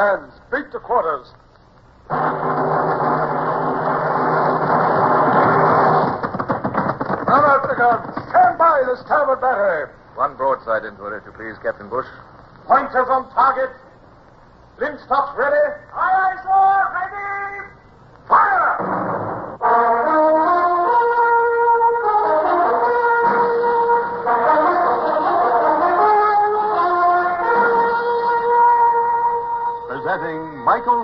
Hands. Beat to quarters. Run out the guns. Stand by the starboard battery. One broadside into it, if you please, Captain Bush. Pointers on target. Linstocks ready. Aye, aye, sir. Ready.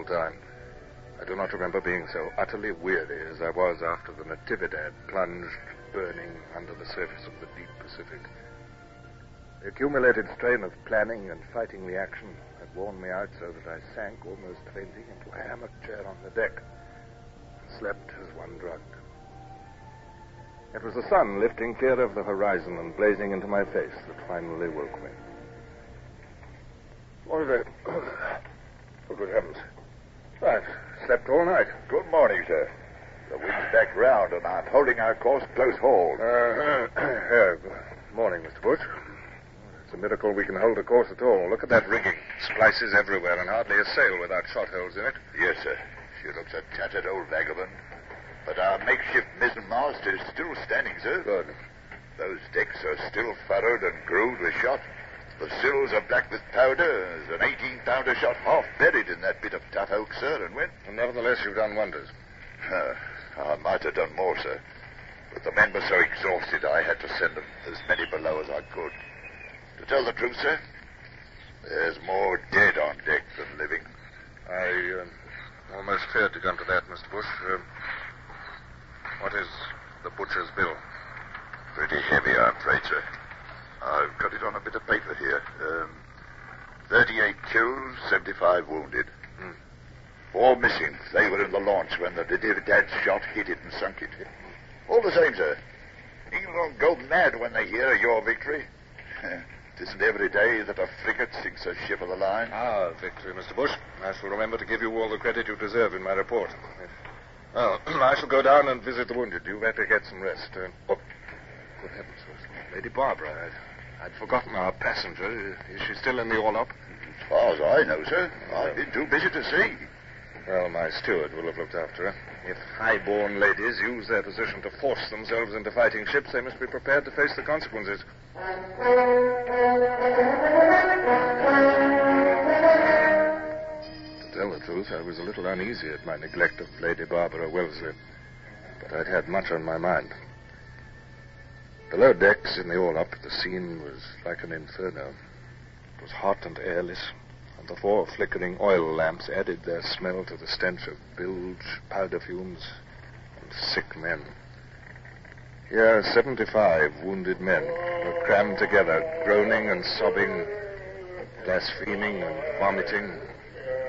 Memorable time, I do not remember being so utterly weary as I was after the Natividad plunged, burning, under the surface of the deep Pacific. The accumulated strain of planning and fighting the action had worn me out so that I sank almost fainting into a hammock chair on the deck and slept as one drugged. It was the sun lifting clear over the horizon and blazing into my face that finally woke me. What is it? Oh, good heavens. I've slept all night. Good morning, sir. The wind's back round, and I'm holding our course close hauled. Uh, good morning, Mr. Bush. It's a miracle we can hold a course at all. Look at that rigging. Splices everywhere and hardly a sail without shot holes in it. Yes, sir. She looks a tattered old vagabond. But our makeshift mizzenmast is still standing, sir. Good. Those decks are still furrowed and grooved with shot. The sills are black with powder. There's an 18-pounder shot half buried in that bit of tough oak, sir, and. And nevertheless, you've done wonders. Uh, I might have done more, sir. But the men were so exhausted, I had to send them as many below as I could. To tell the truth, sir, there's more dead on deck than living. I uh, almost feared to come to that, Mr. Bush. Uh, what is the butcher's bill? Pretty heavy, I'm afraid, sir. I've got it on a bit of paper here. Um, 38 killed, 75 wounded. Hmm. Four missing. They were in the launch when the Natividad shot hit it and sunk it. All the same, sir. England go mad when they hear of your victory. it isn't every day that a frigate sinks a ship of the line. Ah, victory, Mr. Bush. I shall remember to give you all the credit you deserve in my report. Well, I shall go down and visit the wounded. You better get some rest. Uh, oh, good heavens, Lady Barbara. I'd, forgotten our passenger. Is she still in the orlop? As far as I know, sir, I've been too busy to see. Well, my steward will have looked after her. If high-born ladies use their position to force themselves into fighting ships, they must be prepared to face the consequences. To tell the truth, I was a little uneasy at my neglect of Lady Barbara Wellesley, but I'd had much on my mind. Below decks in the orlop, the scene was like an inferno. It was hot and airless, and the four flickering oil lamps added their smell to the stench of bilge, powder fumes, and sick men. Here, 75 wounded men were crammed together, groaning and sobbing, blaspheming and vomiting,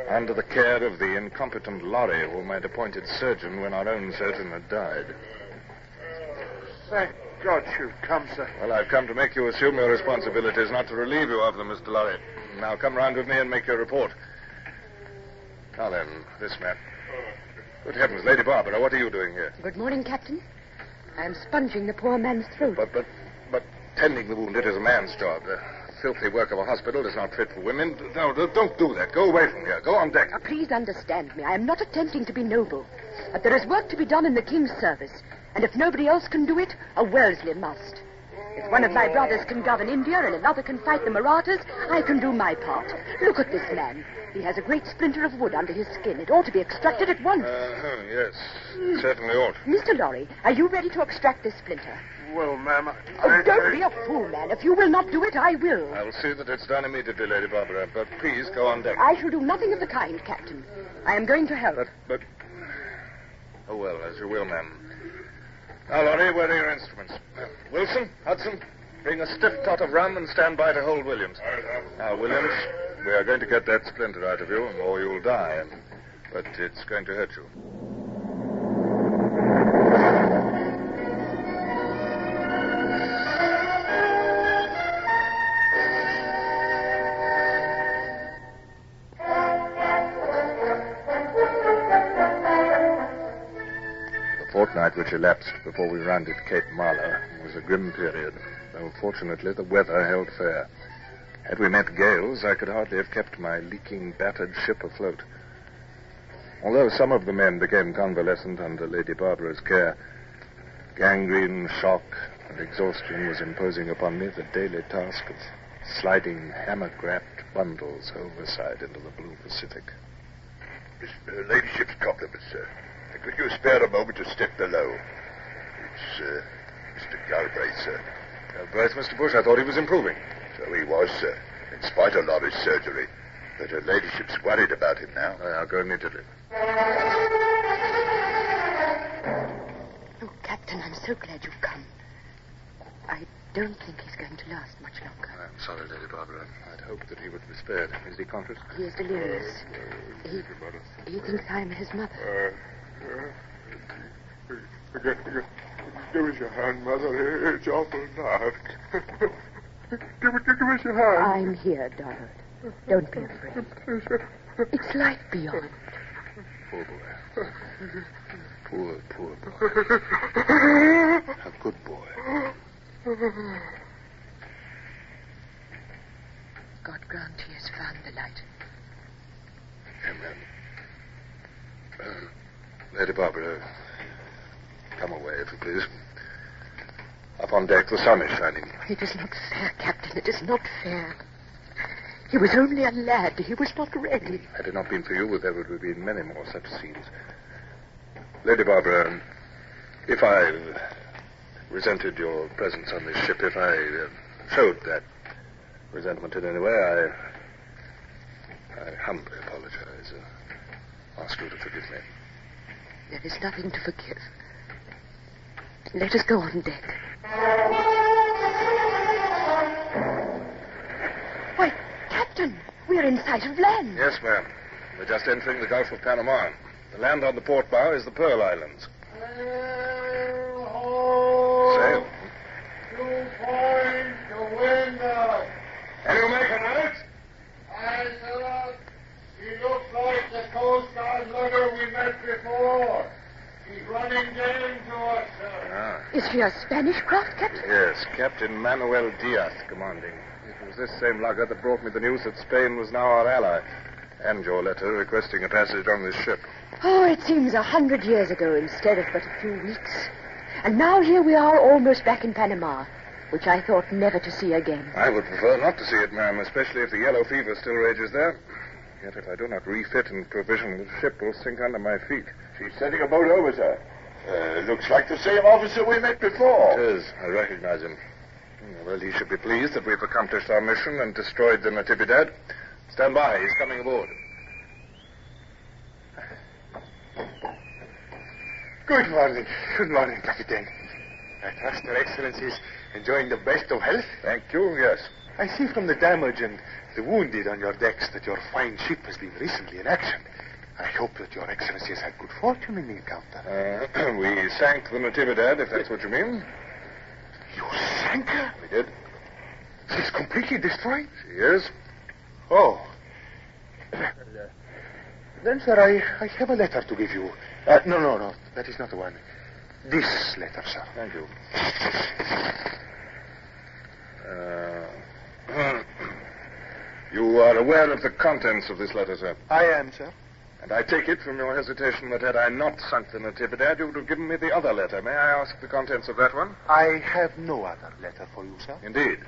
under the care of the incompetent Laurie whom I'd appointed surgeon when our own surgeon had died. Thank God you've come, sir. Well, I've come to make you assume your responsibilities, not to relieve you of them, Mr. Laurie. Now come round with me and make your report. Now then, this man. Good heavens, Lady Barbara, what are you doing here? Good morning, Captain. I'm sponging the poor man's throat. But, but, but tending the wounded is a man's job. The filthy work of a hospital is not fit for women. No, no, don't do that. Go away from here. Go on deck. Uh, please understand me. I am not attempting to be noble. But there is work to be done in the King's service. And if nobody else can do it, a Wellesley must. If one of my brothers can govern India and another can fight the Marathas, I can do my part. Look at this man. He has a great splinter of wood under his skin. It ought to be extracted at once. Uh-huh, yes, certainly ought. Mr. Laurie, are you ready to extract this splinter? Well, ma'am, I... Oh, don't be a fool, man. If you will not do it, I will. I'll see that it's done immediately, Lady Barbara. But please go on deck. I shall do nothing of the kind, Captain. I am going to help. But, but. Oh, well, as you will, ma'am. Now, Laurie, where are your instruments? Uh, Wilson, Hudson, bring a stiff tot of rum and stand by to hold Williams. Now, Williams, we are going to get that splinter out of you, or you'll die. But it's going to hurt you. Which elapsed before we rounded Cape Mala was a grim period, though fortunately the weather held fair. Had we met gales, I could hardly have kept my leaking, battered ship afloat. Although some of the men became convalescent under Lady Barbara's care, gangrene, shock, and exhaustion was imposing upon me the daily task of sliding hammer-grabbed bundles overside into the blue Pacific. His uh, ladyship's compliments, sir. Could you spare a moment to step below? It's uh, Mr. Galbraith, sir. Galbraith, Mr. Bush, I thought he was improving. So he was, sir, in spite of Laurie's surgery. But her ladyship's worried about him now. I'll go immediately. Oh, Captain, I'm so glad you've come. I don't think he's going to last much longer. I'm sorry, Lady Barbara. I'd hoped that he would be spared. Is he conscious? He is delirious. He, he thinks I'm his mother. Give, give, give us your hand, Mother. It's awful dark. give, give, give us your hand. I'm here, Donald. Don't be afraid. It's light beyond. Poor boy. Poor, poor boy. A good boy. God grant he has found the light. Amen. Uh, Lady Barbara, come away, if you please. Up on deck, the sun is shining. It is not fair, Captain. It is not fair. He was only a lad. He was not ready. Had it not been for you, there would have been many more such scenes. Lady Barbara, if I resented your presence on this ship, if I uh, showed that resentment in any way, I, I humbly apologize. Uh, ask you to forgive me. There is nothing to forgive. Let us go on deck. Why, Captain, we're in sight of land. Yes, ma'am. We're just entering the Gulf of Panama. The land on the port bow is the Pearl Islands. Sail. Two points to windward. Can you make it out? Aye, sir. He looks like the Coast Guard lugger we met before. He's running down to us, sir. Is she a Spanish craft, Captain? yes. Captain Manuel Diaz commanding. It was this same lugger that brought me the news that Spain was now our ally. And your letter requesting a passage on this ship. Oh, it seems a hundred years ago instead of but a few weeks. And now here we are almost back in Panama, which I thought never to see again. I would prefer not to see it, ma'am, especially if the yellow fever still rages there. Yet if I do not refit and provision, the ship will sink under my feet. She's sending a boat over, sir. Uh, looks like the same officer we met before. It is. I recognize him. Well, he should be pleased that we've accomplished our mission and destroyed the Natividad. Stand by. He's coming aboard. Good morning. Good morning, Captain. I trust Your Excellency is enjoying the best of health. Thank you, yes. I see from the damage and the wounded on your decks that your fine ship has been recently in action. I hope that Your Excellency has had good fortune in the encounter. Uh, we sank the Natividad, if that's what you mean. You sank her? We did. She's completely destroyed? She is. Oh. Then, sir, I, I have a letter to give you. Uh, no, no, no. That is not the one. This letter, sir. Thank you. Uh, you are aware of the contents of this letter, sir. I am, sir. And I take it from your hesitation that had I not sunk the Natividad, you would have given me the other letter. May I ask the contents of that one? I have no other letter for you, sir. Indeed.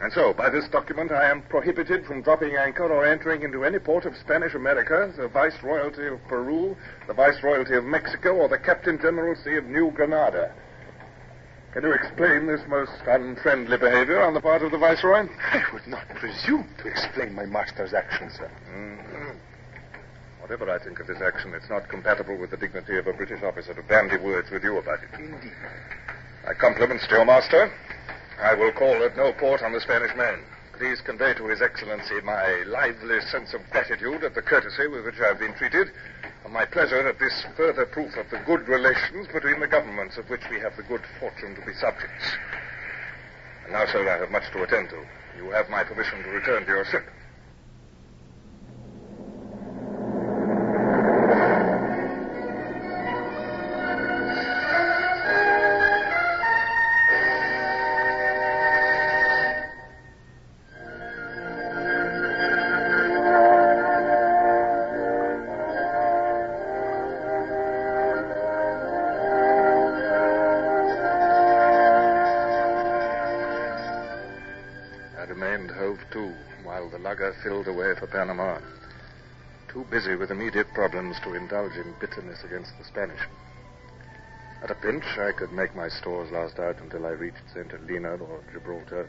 And so, by this document, I am prohibited from dropping anchor or entering into any port of Spanish America, the Viceroyalty of Peru, the Viceroyalty of Mexico, or the Captain Generalcy of New Granada. Can you explain this most unfriendly behavior on the part of the Viceroy? I would not presume to explain my master's actions, sir. Mm-hmm. Whatever I think of this action, it's not compatible with the dignity of a British officer to bandy words with you about it. Indeed. My compliments to your master. I will call at no port on the Spanish Main. Please convey to His Excellency my lively sense of gratitude at the courtesy with which I have been treated, and my pleasure at this further proof of the good relations between the governments of which we have the good fortune to be subjects. And now, sir, I have much to attend to. You have my permission to return to your ship. While the lugger filled away for Panama. Too busy with immediate problems to indulge in bitterness against the Spanish. At a pinch, I could make my stores last out until I reached St. Helena or Gibraltar.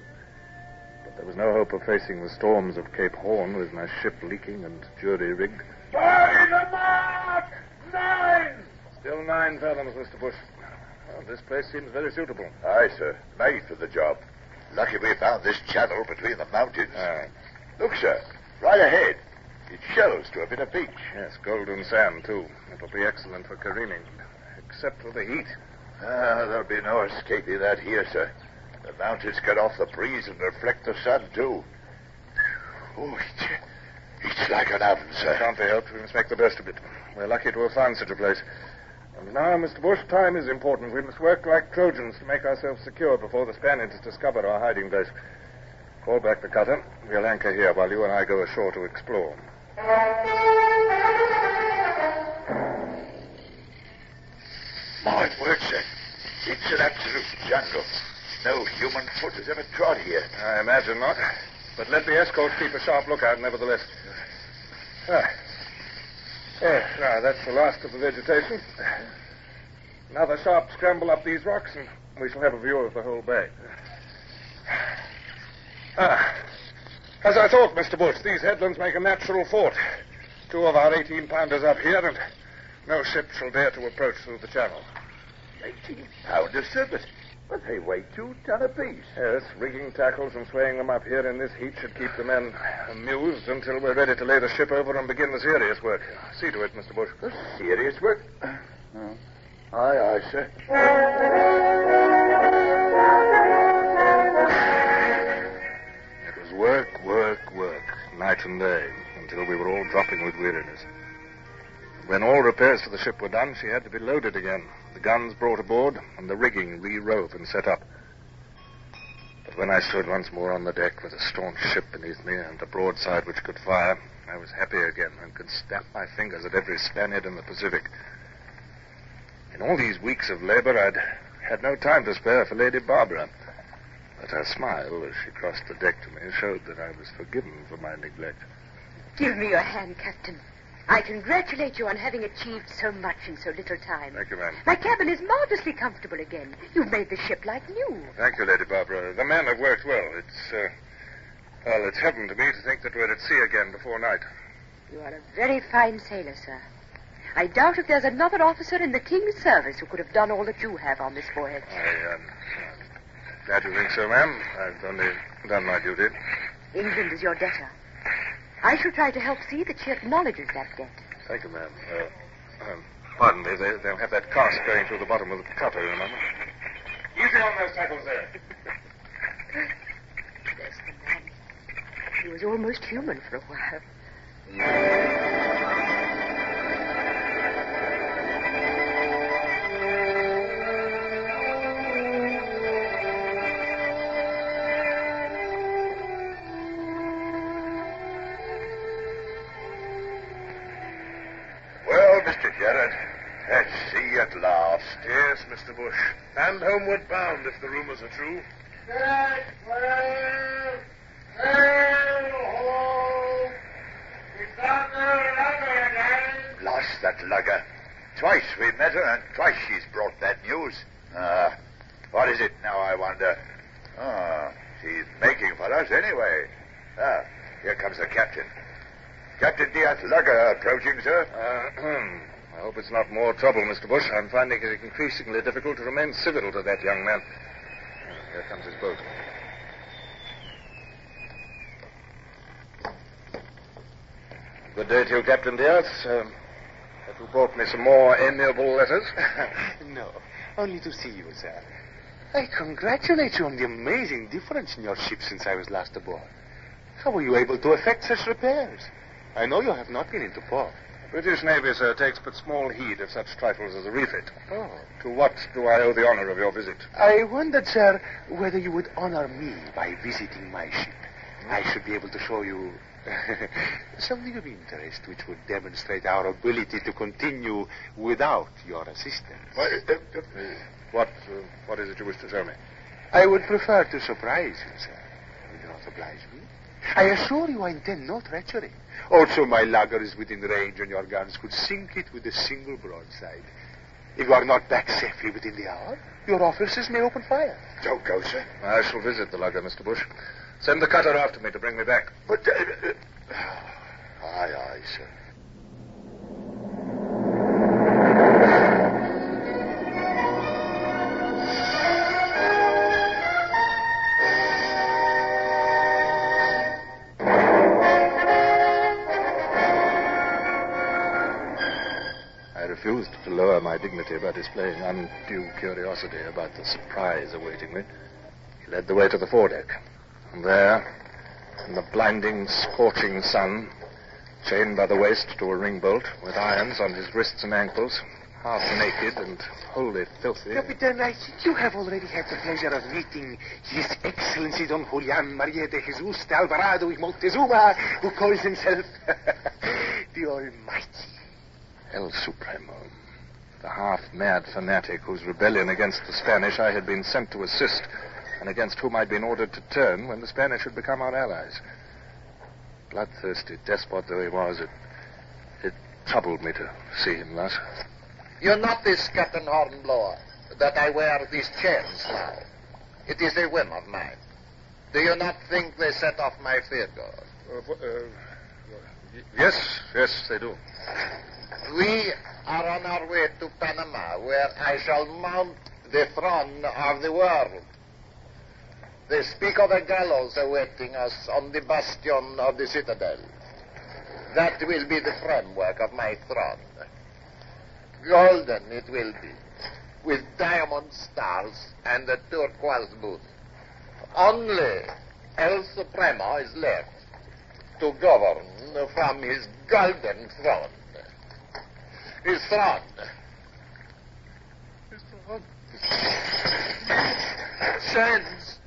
But there was no hope of facing the storms of Cape Horn with my ship leaking and jury rigged. By the mark! Nine! Still nine fathoms, Mr. Bush. Well, this place seems very suitable. Aye, sir. Made for the job. Lucky we found this channel between the mountains. Ah, Look, sir. Right ahead. It shows to a bit of beach. yes, golden sand, too. It'll be excellent for careening, except for the heat. Ah, there'll be no escaping that here, sir. The mountains cut off the breeze and reflect the sun, too. Oh, it's, it's like an oven, sir. Can't be helped. We must make the best of it. We're lucky to have found such a place. And now, Mr. Bush, time is important. We must work like Trojans to make ourselves secure before the Spaniards discover our hiding place. Call back the cutter. We'll anchor here while you and I go ashore to explore. My word, sir. It's an absolute jungle. No human foot has ever trod here. I imagine not. But let the escort keep a sharp lookout, nevertheless. Ah. Yes, now that's the last of the vegetation. Another sharp scramble up these rocks, and we shall have a view of the whole bay. Ah. As I thought, Mr. Bush, these headlands make a natural fort. Two of our 18 pounders up here, and no ship shall dare to approach through the channel. 18 pounders, sir, but, but they weigh two ton apiece. Yes, rigging tackles and swaying them up here in this heat should keep the men amused until we're ready to lay the ship over and begin the serious work. See to it, Mr. Bush. The serious work? Oh. Aye, aye, sir. Night and day, until we were all dropping with weariness. When all repairs to the ship were done, she had to be loaded again, the guns brought aboard, and the rigging re-rove and set up. But when I stood once more on the deck with a staunch ship beneath me and a broadside which could fire, I was happy again and could snap my fingers at every Spaniard in the Pacific. In all these weeks of labor, I'd had no time to spare for Lady Barbara. But her smile as she crossed the deck to me showed that I was forgiven for my neglect. Give me your hand, Captain. I congratulate you on having achieved so much in so little time. Thank you, ma'am. My cabin is marvelously comfortable again. You've made the ship like new. Thank you, Lady Barbara. The men have worked well. It's, uh, Well, it's heaven to me to think that we're at sea again before night. You are a very fine sailor, sir. I doubt if there's another officer in the King's service who could have done all that you have on this voyage. I, um, glad you think so, ma'am. I've only done my duty. England is your debtor. I shall try to help see that she acknowledges that debt. Thank you, ma'am. Uh, um, pardon me. They, they'll have that cask going through the bottom of the cutter, remember? Easy on those tackles there. Bless the man. He was almost human for a while. Homeward bound, if the rumors are true. Set sail! Sail! It's the lugger again! Lost that lugger. Twice we met her, and twice she's brought that news. Ah, what is it now, I wonder? Ah, she's making for us anyway. Ah, here comes the captain. Captain Diaz Lugger approaching, sir. Uh, I hope it's not more trouble, Mr. Bush. I'm finding it increasingly difficult to remain civil to that young man. Here comes his boat. Good day to you, Captain Diaz. Um, have you brought me some more amiable letters? no, only to see you, sir. I congratulate you on the amazing difference in your ship since I was last aboard. How were you able to effect such repairs? I know you have not been into port. British Navy, sir, takes but small heed of such trifles as a refit. Oh. To what do I owe the honor of your visit? I wondered, sir, whether you would honor me by visiting my ship. I should be able to show you something of interest which would demonstrate our ability to continue without your assistance. What, uh, uh, What, uh, what is it you wish to show me? I would prefer to surprise you, sir. Will you not oblige me? I assure you I intend no treachery. Also, my lugger is within range, and your guns could sink it with a single broadside. If you are not back safely within the hour, your officers may open fire. don't go, sir. I shall visit the lugger, Mr. Bush. Send the cutter after me to bring me back. But, uh, uh, aye, aye, sir. To lower my dignity by displaying undue curiosity about the surprise awaiting me. He led the way to the foredeck. And there, in the blinding, scorching sun, chained by the waist to a ring bolt, with irons on his wrists and ankles, half naked and wholly filthy. Capitan, I think you have already had the pleasure of meeting His Excellency Don Julian Maria de Jesus de Alvarado y Montezuma, who calls himself the Almighty. El Supremo. The half-mad fanatic whose rebellion against the Spanish I had been sent to assist, and against whom I'd been ordered to turn when the Spanish had become our allies. Bloodthirsty despot though he was, it, it troubled me to see him thus. You're not this Captain Hornblower, that I wear these chains now. It is a whim of mine. Do you not think they set off my figure? Uh, uh, yes, yes, they do. We are on our way to Panama, where I shall mount the throne of the world. They speak of a gallows awaiting us on the bastion of the citadel. That will be the framework of my throne. Golden it will be, with diamond stars and a turquoise booth. Only El Supremo is left to govern from his golden throne. His throne. His throne. Chains.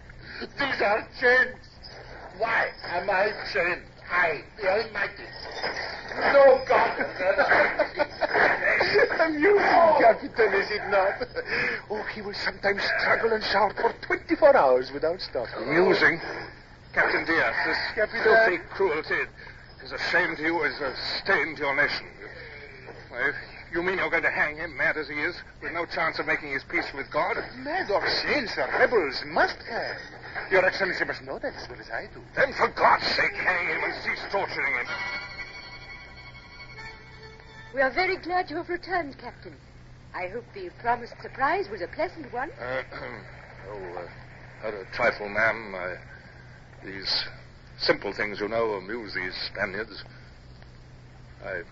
These are chains. Why am I chained? I, the Almighty. No God Amusing, Captain, is it not? Oh, he will sometimes struggle and shout for 24 hours without stopping. Amusing. Captain Diaz, this Captain- filthy cruelty is a shame to you, is a stain to your nation. If You mean you're going to hang him, mad as he is, with no chance of making his peace with God? Mad or sane, sir, rebels must hang. Your Excellency must know that as well as I do. Then for God's sake, hang him and cease torturing him. We are very glad you have returned, Captain. I hope the promised surprise was a pleasant one. Uh, oh, uh, a trifle, ma'am. Uh, these simple things, you know, amuse these Spaniards. I.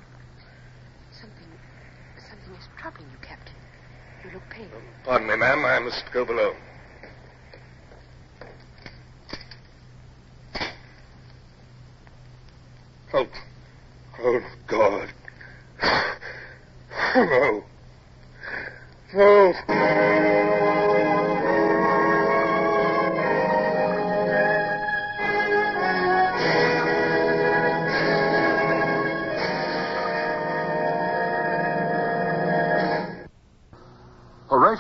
Something, something is troubling you, Captain. You look pale. Pardon me, ma'am. I must go below. Oh, oh, God. No. Oh. No. Oh.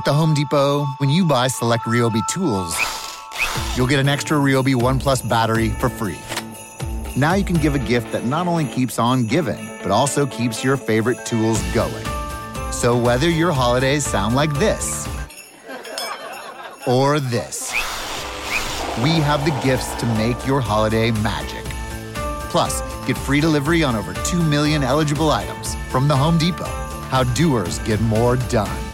At the Home Depot, when you buy select Ryobi tools, you'll get an extra Ryobi One Plus battery for free. Now you can give a gift that not only keeps on giving, but also keeps your favorite tools going. So whether your holidays sound like this or this, we have the gifts to make your holiday magic. Plus, get free delivery on over 2 million eligible items from the Home Depot. How doers get more done.